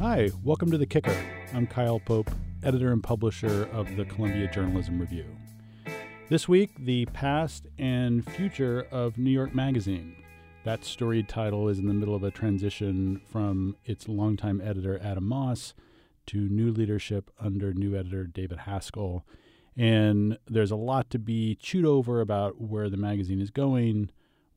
Hi, welcome to The Kicker. I'm Kyle Pope, editor and publisher of the Columbia Journalism Review. This week, the past and future of New York Magazine. That storied title is in the middle of a transition from its longtime editor, Adam Moss, to new leadership under new editor David Haskell. And there's a lot to be chewed over about where the magazine is going,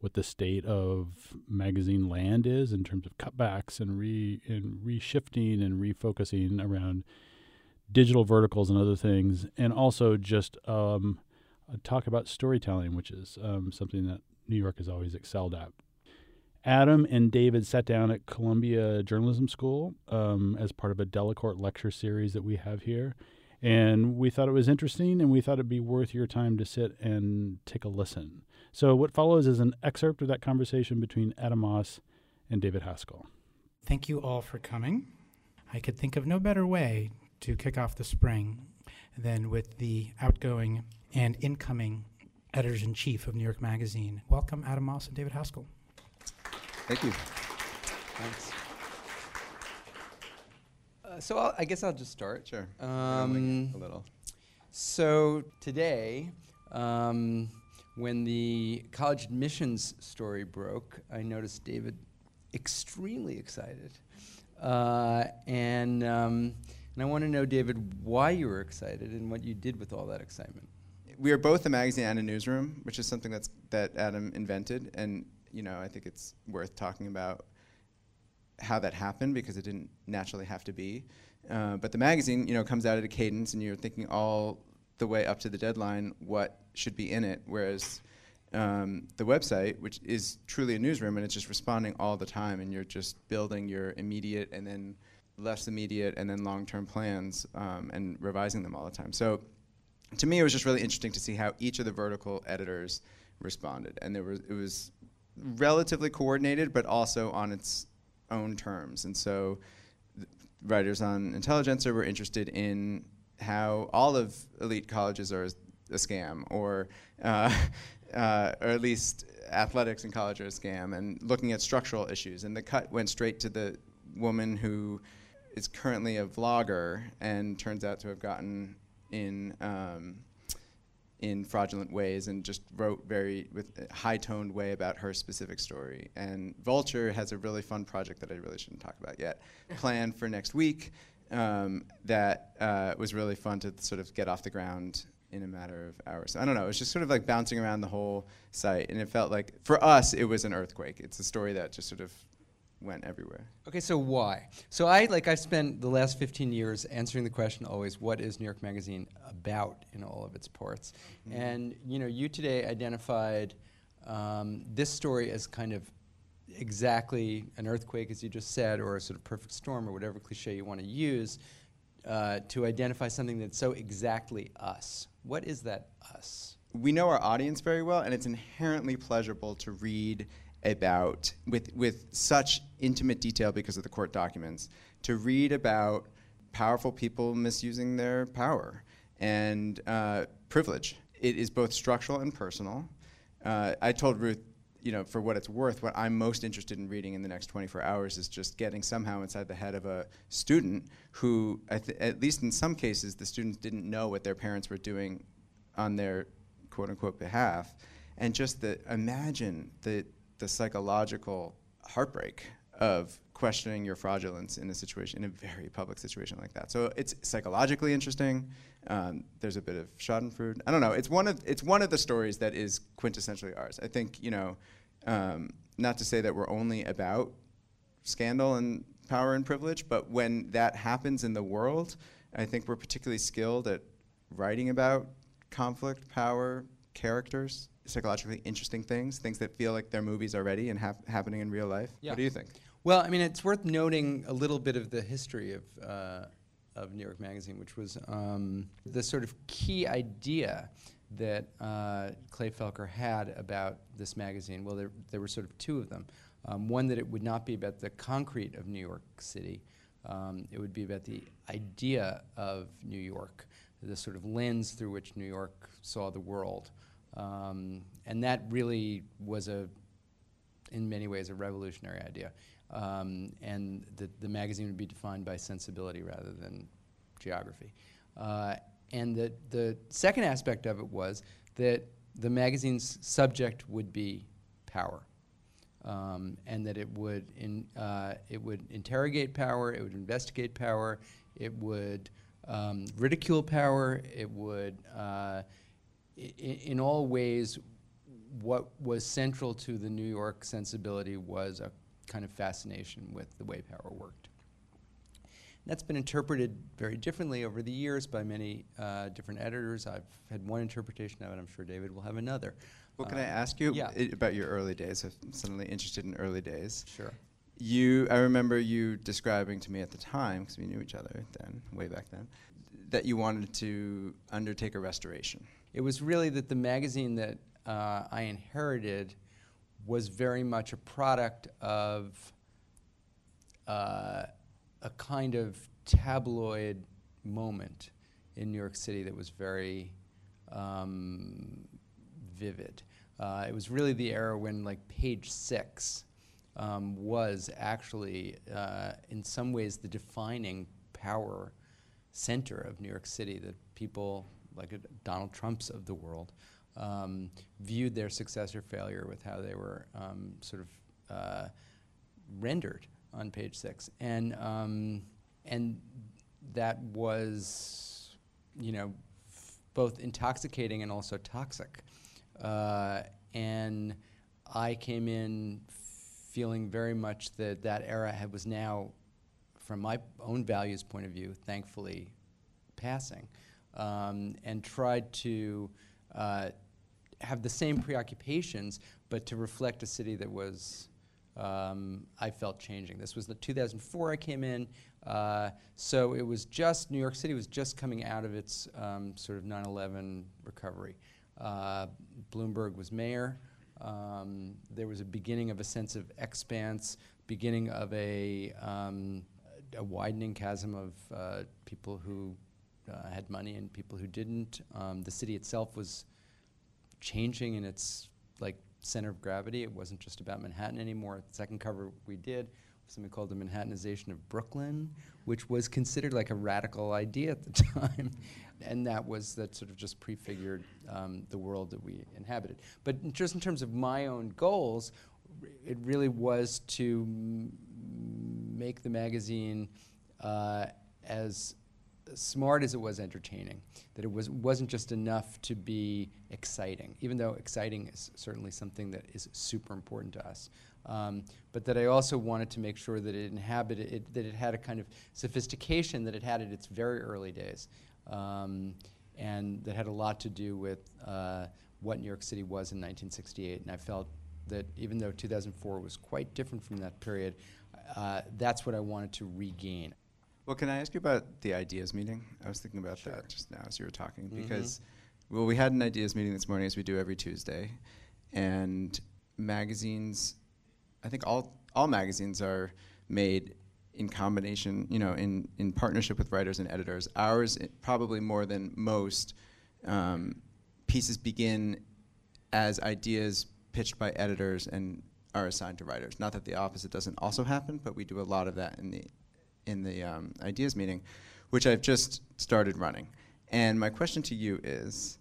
what the state of magazine land is in terms of cutbacks and re and reshifting and refocusing around digital verticals and other things, and also just um, talk about storytelling, which is um, something that New York has always excelled at. Adam and David sat down at Columbia Journalism School um, as part of a Delacorte lecture series that we have here. And we thought it was interesting, and we thought it'd be worth your time to sit and take a listen. So, what follows is an excerpt of that conversation between Adam Moss and David Haskell. Thank you all for coming. I could think of no better way to kick off the spring than with the outgoing and incoming editors in chief of New York Magazine. Welcome, Adam Moss and David Haskell. Thank you. Thanks. Uh, so I'll, I guess I'll just start. Sure. Um, a little. So today, um, when the college admissions story broke, I noticed David extremely excited. Uh, and, um, and I want to know, David, why you were excited and what you did with all that excitement. We are both a magazine and a newsroom, which is something that's that Adam invented, and you know I think it's worth talking about how that happened because it didn't naturally have to be. Uh, but the magazine, you know, comes out at a cadence, and you're thinking all the way up to the deadline what should be in it, whereas um, the website, which is truly a newsroom, and it's just responding all the time, and you're just building your immediate and then less immediate and then long-term plans um, and revising them all the time. So, to me, it was just really interesting to see how each of the vertical editors responded, and there was it was relatively coordinated, but also on its own terms. And so, writers on Intelligencer were interested in how all of elite colleges are a scam, or uh, uh, or at least athletics in college are a scam, and looking at structural issues. And the cut went straight to the woman who is currently a vlogger and turns out to have gotten in um, in fraudulent ways and just wrote very with a high-toned way about her specific story. And Vulture has a really fun project that I really shouldn't talk about yet, planned for next week. Um, that uh, was really fun to sort of get off the ground in a matter of hours. I don't know. It was just sort of like bouncing around the whole site, and it felt like for us it was an earthquake. It's a story that just sort of went everywhere. Okay, so why? So I like I've spent the last 15 years answering the question always, what is New York Magazine about in all of its parts? Mm-hmm. And you know, you today identified um, this story as kind of exactly an earthquake, as you just said, or a sort of perfect storm, or whatever cliche you want to use, uh, to identify something that's so exactly us. What is that us? We know our audience very well, and it's inherently pleasurable to read about, with, with such intimate detail because of the court documents, to read about powerful people misusing their power and uh, privilege. It is both structural and personal. Uh, I told Ruth you know, for what it's worth, what I'm most interested in reading in the next 24 hours is just getting somehow inside the head of a student who, at least in some cases, the students didn't know what their parents were doing on their quote unquote behalf. And just the, imagine the, the psychological heartbreak of questioning your fraudulence in a situation, in a very public situation like that. So it's psychologically interesting. Um, there's a bit of Schadenfreude. I don't know. It's one of it's one of the stories that is quintessentially ours. I think you know, um, not to say that we're only about scandal and power and privilege, but when that happens in the world, I think we're particularly skilled at writing about conflict, power, characters, psychologically interesting things, things that feel like they're movies already and hap- happening in real life. Yeah. What do you think? Well, I mean, it's worth noting a little bit of the history of, uh, of New York Magazine, which was um, the sort of key idea that uh, Clay Felker had about this magazine. Well, there, there were sort of two of them. Um, one, that it would not be about the concrete of New York City, um, it would be about the idea of New York, the sort of lens through which New York saw the world. Um, and that really was a in many ways a revolutionary idea. Um, and the, the magazine would be defined by sensibility rather than geography. Uh, and the, the second aspect of it was that the magazine's subject would be power. Um, and that it would, in, uh, it would interrogate power, it would investigate power, it would um, ridicule power, it would, uh, in all ways, what was central to the New York sensibility was a kind of fascination with the way power worked. That's been interpreted very differently over the years by many uh, different editors. I've had one interpretation of it. I'm sure David will have another. Well, can I Um, ask you yeah. i- about your early days? I'm suddenly interested in early days. Sure. You, I remember you describing to me at the time, because we knew each other then, way back then, that you wanted to undertake a restoration. It was really that the magazine that uh, I inherited was very much a product of uh, a kind of tabloid moment in New York City that was very um, vivid. Uh, it was really the era when, like, Page Six um, was actually, uh, in some ways, the defining power center of New York City. That people like uh, Donald Trumps of the world um, viewed their success or failure with how they were um, sort of uh, rendered on page six, and um, and that was, you know, both intoxicating and also toxic. Uh, and I came in feeling very much that that era had, was now, from my own values point of view, thankfully passing, um, and tried to uh, have the same preoccupations, but to reflect a city that was, um, I felt changing. This was the 2004 I came in, uh, so it was just New York City was just coming out of its um, sort of 9/11 recovery. Uh, Bloomberg was mayor. Um, there was a beginning of a sense of expanse, beginning of a, um, a widening chasm of uh, people who uh, had money and people who didn't. Um, the city itself was changing in its like center of gravity. It wasn't just about Manhattan anymore. The second cover we did was something called the Manhattanization of Brooklyn, which was considered like a radical idea at the time, and that was that sort of just prefigured um, the world that we inhabited. But in- just in terms of my own goals, it really was to make the magazine uh, as smart as it was entertaining. That it was wasn't just enough to be exciting, even though exciting is certainly something that is super important to us. Um, but that I also wanted to make sure that it inhabited it, that it had a kind of sophistication that it had at its very early days, um, and that had a lot to do with uh, what New York City was in 1968. And I felt that even though 2004 was quite different from that period, uh, that's what I wanted to regain. Well, can I ask you about the ideas meeting? I was thinking about Sure. that just now as you were talking Mhm. because, well, we had an ideas meeting this morning as we do every Tuesday, and magazines, I think all all magazines are made in combination, you know, in in partnership with writers and editors. Ours, i- probably more than most, um, pieces begin as ideas pitched by editors and are assigned to writers. Not that the opposite doesn't also happen, but we do a lot of that in the in the um, ideas meeting, which I've just started running. And my question to you is,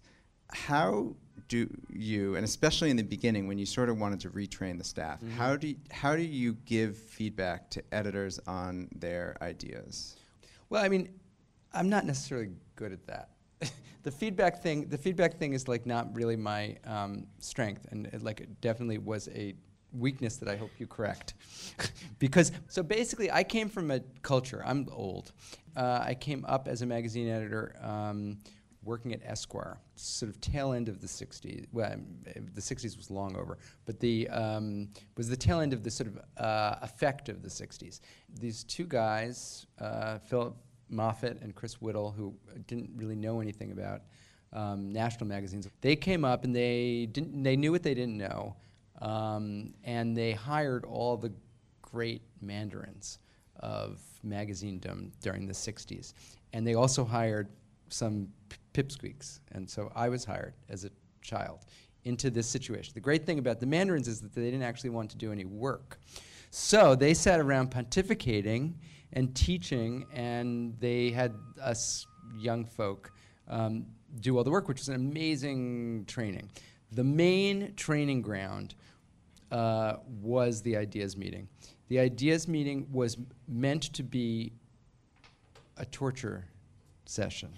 how do you, and especially in the beginning when you sort of wanted to retrain the staff, Mhm. how do you, how do you give feedback to editors on their ideas? Well, I mean, I'm not necessarily good at that. the feedback thing, the feedback thing is like not really my um, strength, and it, like it definitely was a weakness that I hope you correct. because so basically, I came from a culture. I'm old. Uh, I came up as a magazine editor. Um, Working at Esquire, sort of tail end of the '60s. Well, um, the '60s was long over, but the um, was the tail end of the sort of uh, effect of the '60s. These two guys, uh, Philip Moffitt and Chris Whittle, who didn't really know anything about um, national magazines, they came up and they didn't. They knew what they didn't know, um, and they hired all the great mandarins of magazinedom during the '60s, and they also hired some pipsqueaks. And so I was hired as a child into this situation. The great thing about the Mandarins is that they didn't actually want to do any work. So they sat around pontificating and teaching, and they had us young folk um, do all the work, which was an amazing training. The main training ground uh, was the ideas meeting. The ideas meeting was meant to be a torture session.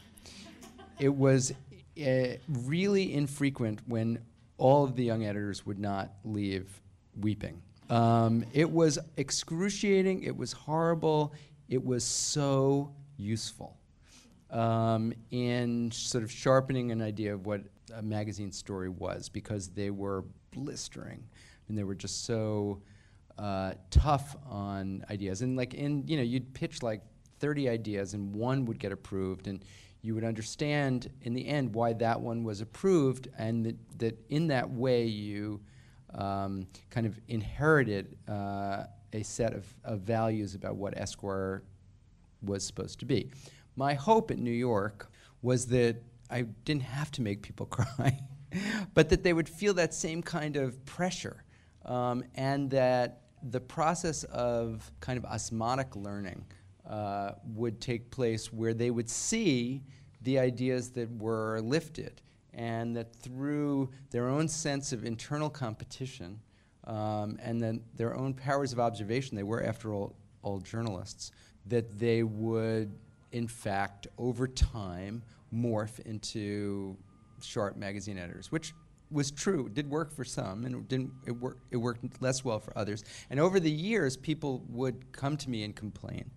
it was uh, really infrequent when all of the young editors would not leave weeping. Um, it was excruciating, it was horrible, it was so useful um, in sort of sharpening an idea of what a magazine story was because they were blistering and they were just so uh, tough on ideas. And like in, you know, you'd pitch like 30 ideas and one would get approved and you would understand in the end why that one was approved and that, that in that way you um, kind of inherited uh, a set of, of values about what Esquire was supposed to be. My hope at New York was that I didn't have to make people cry, but that they would feel that same kind of pressure um, and that the process of kind of osmotic learning uh, would take place where they would see the ideas that were lifted and that through their own sense of internal competition um, and then their own powers of observation, they were, after all, all journalists, that they would, in fact, over time, morph into sharp magazine editors, which was true, It did work for some, and it didn't it worked it worked less well for others. And over the years, people would come to me and complain.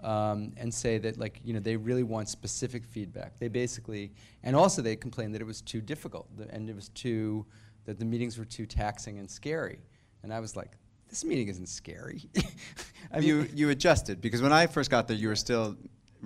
Um, and say that like you know they really want specific feedback. They basically and also they complained that it was too difficult and it was too that the meetings were too taxing and scary. And I was like, this meeting isn't scary. I mean, you you adjusted because when I first got there, you were still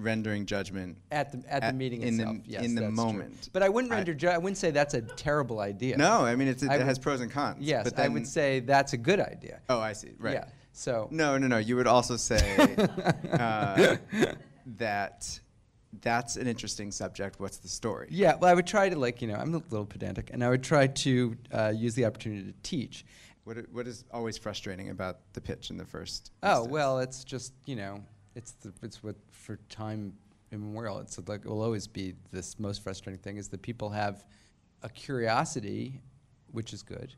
rendering judgment at the at, at the meeting in itself. the yes, in the moment. True. But I wouldn't I- render. Ju- I wouldn't say that's a terrible idea. No, I mean it's, it I has pros and cons. Yes, but I would say that's a good idea. Oh, I see. Right. Yeah. So. No, no, no. You would also say uh, that that's an interesting subject. What's the story? Yeah, well, I would try to like you know I'm a little pedantic, and I would try to uh, use the opportunity to teach. What, what is always frustrating about the pitch in the first? Oh instance? well, it's just you know it's the it's what for time immemorial. It's like it will always be this most frustrating thing is that people have a curiosity, which is good,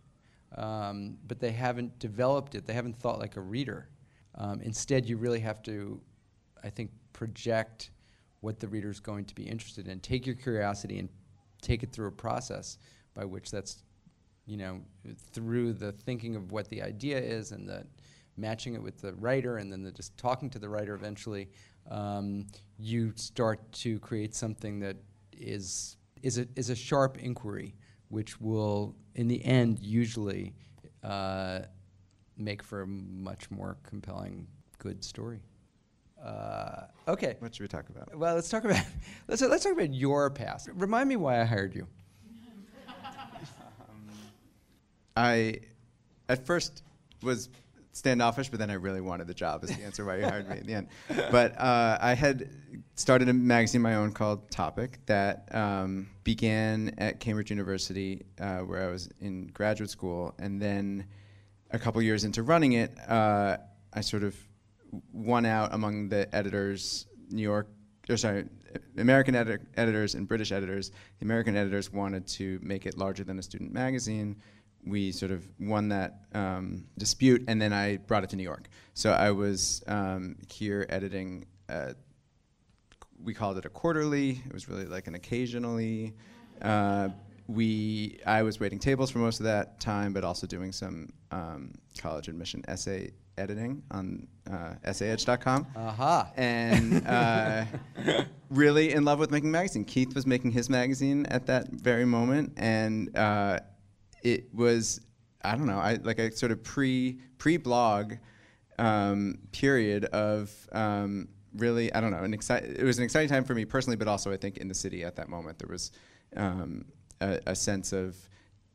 um, but they haven't developed it. They haven't thought like a reader. Um, instead, you really have to, I think, project what the reader is going to be interested in. Take your curiosity and take it through a process by which that's you know, through the thinking of what the idea is and the matching it with the writer and then the just talking to the writer eventually, um, you start to create something that is, is, a, is a sharp inquiry, which will, in the end, usually uh, make for a much more compelling, good story. Uh, okay. What should we talk about? Well, let's talk about let's let's talk about your past. Remind me why I hired you. I, at first, was standoffish, but then I really wanted the job. Is the answer why you hired me in the end? But uh, I had started a magazine of my own called Topic that um, began at Cambridge University, uh, where I was in graduate school, and then a couple years into running it, uh, I sort of won out among the editors, New York, or sorry, American edit- editors and British editors. The American editors wanted to make it larger than a student magazine. We sort of won that um, dispute, and then I brought it to New York. So I was um, here editing. Uh, we called it a quarterly. It was really like an occasionally. Uh, we I was waiting tables for most of that time, but also doing some um, college admission essay editing on uh, essayedge.com Aha. and uh, really in love with making magazine. Keith was making his magazine at that very moment, and uh, it was I don't know, I like a sort of pre pre blog um, period of um, really I don't know an exci- It was an exciting time for me personally, but also I think in the city at that moment there was um, a, a sense of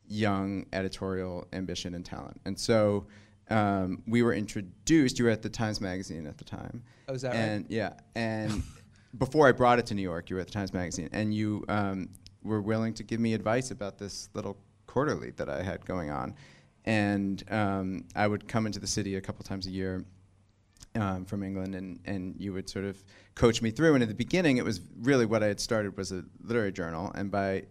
young editorial ambition and talent, and so. Um, we were introduced. You were at the Times Magazine at the time, Oh, is that right? yeah, and before I brought it to New York, you were at the Times Magazine, and you um, were willing to give me advice about this little quarterly that I had going on, and um, I would come into the city a couple times a year um, from England, and and you would sort of coach me through. And at the beginning, it was really what I had started was a literary journal, and by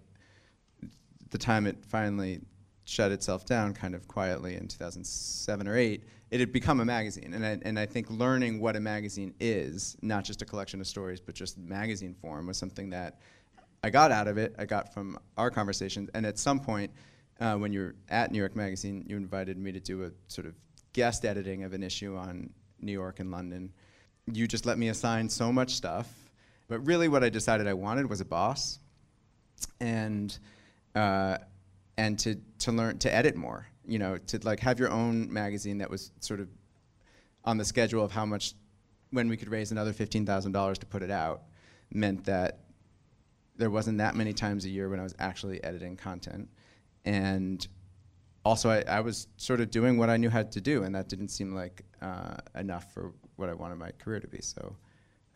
the time it finally shut itself down kind of quietly in 2007 or 8 it had become a magazine. And I, and I think learning what a magazine is not just a collection of stories but just magazine form was something that I got out of it. I got from our conversations. And at some point uh, when you're at New York Magazine you invited me to do a sort of guest editing of an issue on New York and London you just let me assign so much stuff but really what I decided I wanted was a boss and uh, and to to learn to edit more. You know, to like have your own magazine that was sort of on the schedule of how much when we could raise another fifteen thousand dollars to put it out meant that there wasn't that many times a year when I was actually editing content, and also I, I was sort of doing what I knew how to do, and that didn't seem like uh, enough for what I wanted my career to be. So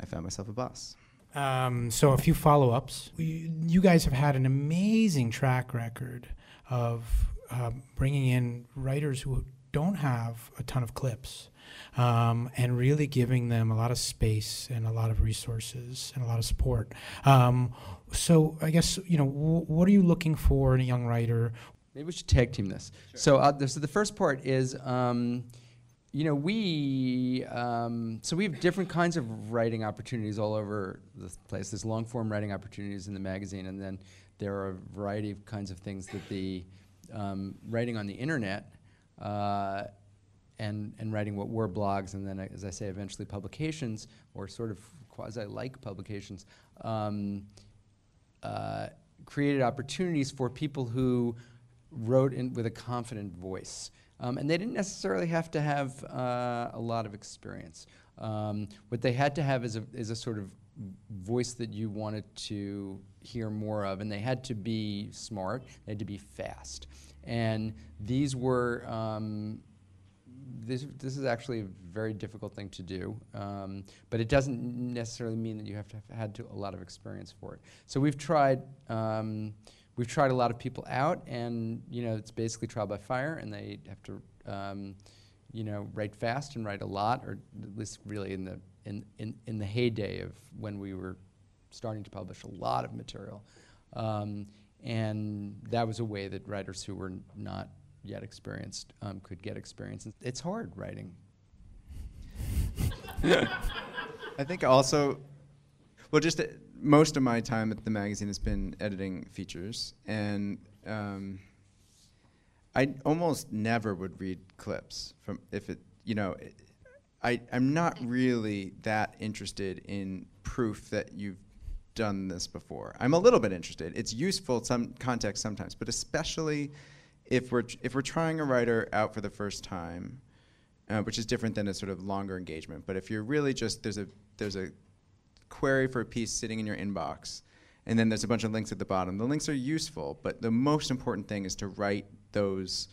I found myself a boss. Um, so a few follow-ups. You guys have had an amazing track record of uh, bringing in writers who don't have a ton of clips um, and really giving them a lot of space and a lot of resources and a lot of support. Um, so I guess you know w- what are you looking for in a young writer? Maybe we should tag team this. Sure. So, uh, so the first part is. Um, you know, we um, so we have different kinds of writing opportunities all over the place. There's long form writing opportunities in the magazine, and then there are a variety of kinds of things that the um, writing on the internet uh, and and writing what were blogs, and then as I say, eventually publications or sort of quasi like publications. Uh, created opportunities for people who wrote in, with a confident voice. Um, and they didn't necessarily have to have uh, a lot of experience. Um, what they had to have is a, is a sort of voice that you wanted to hear more of, and they had to be smart, they had to be fast. And these were, um, this, this is actually a very difficult thing to do, um, but it doesn't necessarily mean that you have to have had to, a lot of experience for it. So we've tried um, we've tried a lot of people out, and you know it's basically trial by fire, and they have to um, you know write fast and write a lot, or at least really in the in, in, in the heyday of when we were starting to publish a lot of material. Um, and that was a way that writers who were not yet experienced um, could get experience. It's hard writing. I think also, well, just uh, most of my time at the magazine has been editing features, and um, I almost never would read clips from if it, you know, it, I I'm not really that interested in proof that you've done this before. I'm a little bit interested. It's useful some context sometimes, but especially if we're if we're trying a writer out for the first time, uh, which is different than a sort of longer engagement. But if you're really just there's a there's a query for a piece sitting in your inbox, and then there's a bunch of links at the bottom. The links are useful, but the most important thing is to write those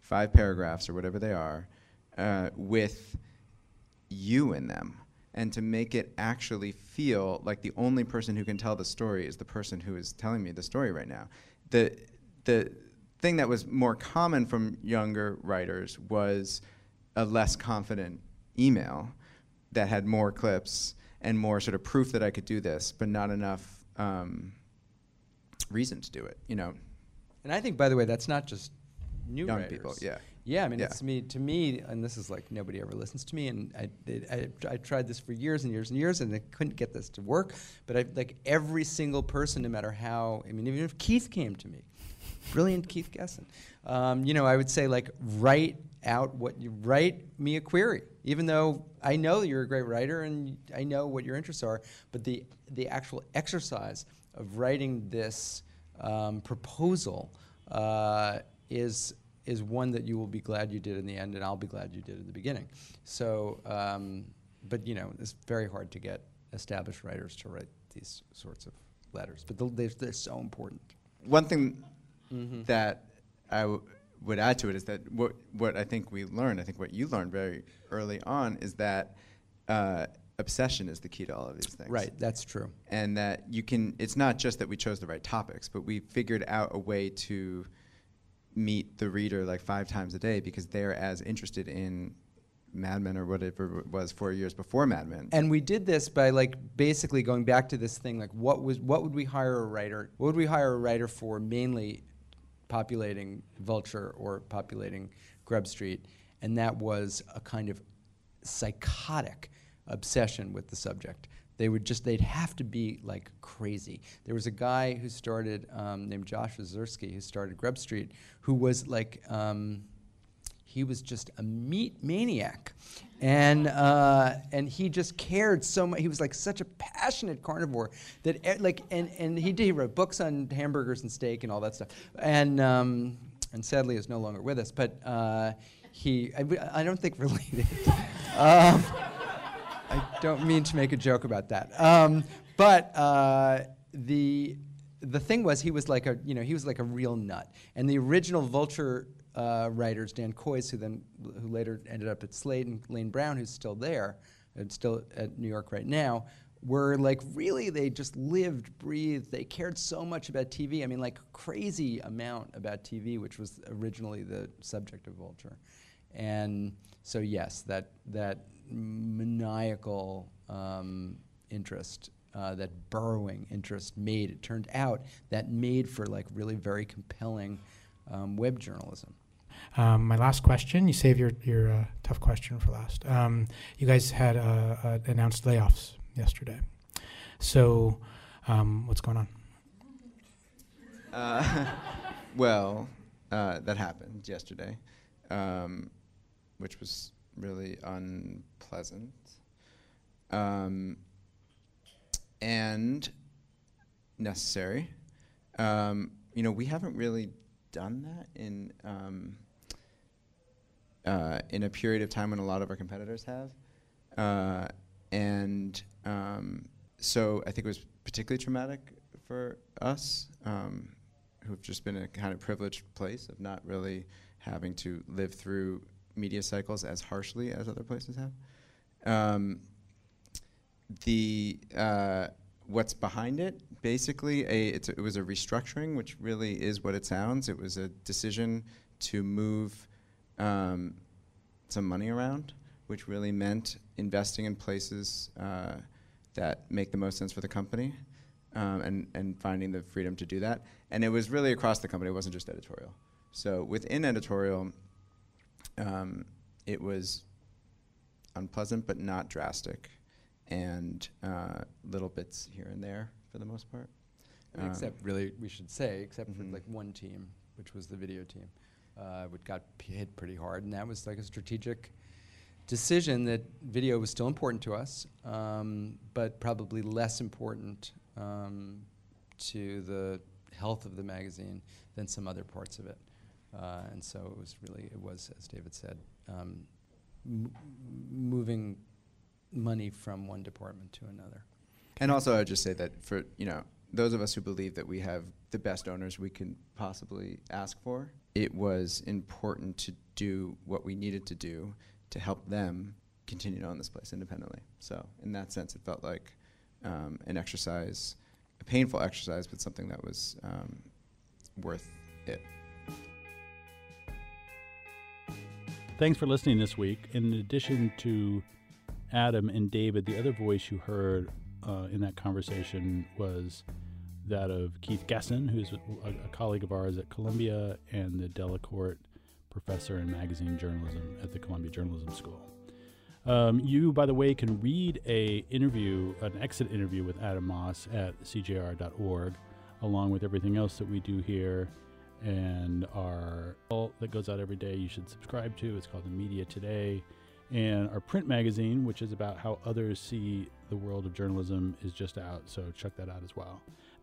five paragraphs or whatever they are uh, with you in them and to make it actually feel like the only person who can tell the story is the person who is telling me the story right now. The, the thing that was more common from younger writers was a less confident email that had more clips and more sort of proof that I could do this, but not enough um, reason to do it. You know. And I think, by the way, that's not just new young writers. people. Yeah. Yeah, I mean, Yeah. it's me to me, and this is like nobody ever listens to me, and I, did, I I tried this for years and years and years, and I couldn't get this to work. But I like every single person, no matter how. I mean, even if Keith came to me, brilliant Keith Gessen, um, you know, I would say like write out what you write me a query, even though I know you're a great writer and I know what your interests are, but the the actual exercise of writing this um, proposal uh, is is one that you will be glad you did in the end, and I'll be glad you did in the beginning. So, um, but you know, it's very hard to get established writers to write these sorts of letters, but they're, they're so important. One thing Mm-hmm. that I w- would add to it is that what what I think we learned, I think what you learned very early on is that uh, obsession is the key to all of these things. Right, that's true. And that you can. It's not just that we chose the right topics, but we figured out a way to meet the reader like five times a day because they're as interested in Mad Men or whatever it was four years before Mad Men. And we did this by like basically going back to this thing like what was what would we hire a writer? What would we hire a writer for mainly populating Vulture or populating Grub Street? And that was a kind of psychotic obsession with the subject. They would just, they'd have to be like crazy. There was a guy who started, um, named Josh Ozersky, who started Grub Street, who was like, um, he was just a meat maniac. And, uh, and he just cared so much. He was like such a passionate carnivore that, e- like, and, and he, did, he wrote books on hamburgers and steak and all that stuff. And, um, and sadly is no longer with us, but uh, he, I, I don't think related. um, I don't mean to make a joke about that. Um, but uh, the the thing was, he was like a you know he was like a real nut. And the original Vulture uh, writers, Dan Kois, who then who later ended up at Slate, and Lane Brown, who's still there, and still at New York right now, were like really they just lived, breathed. They cared so much about TV. I mean, like crazy amount about TV, which was originally the subject of Vulture. And so yes, that that maniacal um, interest, uh, that burrowing interest made, it turned out, that made for like really very compelling um, web journalism. Um, my last question. You save your your uh, tough question for last. Um, you guys had uh, uh, announced layoffs yesterday. So, um, what's going on? Uh, well, uh, that happened yesterday, um, which was really unpleasant. Um, and necessary. Um, you know, we haven't really done that in um, uh, in a period of time when a lot of our competitors have, uh, and um, so I think it was particularly traumatic for us, um, who've just been in a kind of privileged place of not really having to live through media cycles as harshly as other places have. Um, the uh, what's behind it? Basically a, a, it was a restructuring which really is what it sounds. It was a decision to move um, some money around which really meant investing in places uh, that make the most sense for the company um, and, and finding the freedom to do that and it was really across the company it wasn't just editorial so within editorial um, it was unpleasant but not drastic and uh, little bits here and there for the most part. Um, except really, we should say, except Mhm. for like one team, which was the video team, uh, got hit pretty hard, and that was like a strategic decision that video was still important to us, um, but probably less important um, to the health of the magazine than some other parts of it. Uh, and so it was really, it was, as David said, um, moving money from one department to another. And also, I would just say that for you know those of us who believe that we have the best owners we can possibly ask for, it was important to do what we needed to do to help them continue to own this place independently. So, in that sense, it felt like um, an exercise, a painful exercise, but something that was um, worth it. Thanks for listening this week. In addition to Adam and David, the other voice you heard uh, in that conversation was that of Keith Gessen, who's a, a colleague of ours at Columbia and the Delacorte professor in magazine journalism at the Columbia Journalism School. Um, you, by the way, can read a interview, an exit interview with Adam Moss at cjr.org, along with everything else that we do here and our that goes out every day you should subscribe to. It's called the media today. And our print magazine which is about how others see the world of journalism is just out. So check that out as well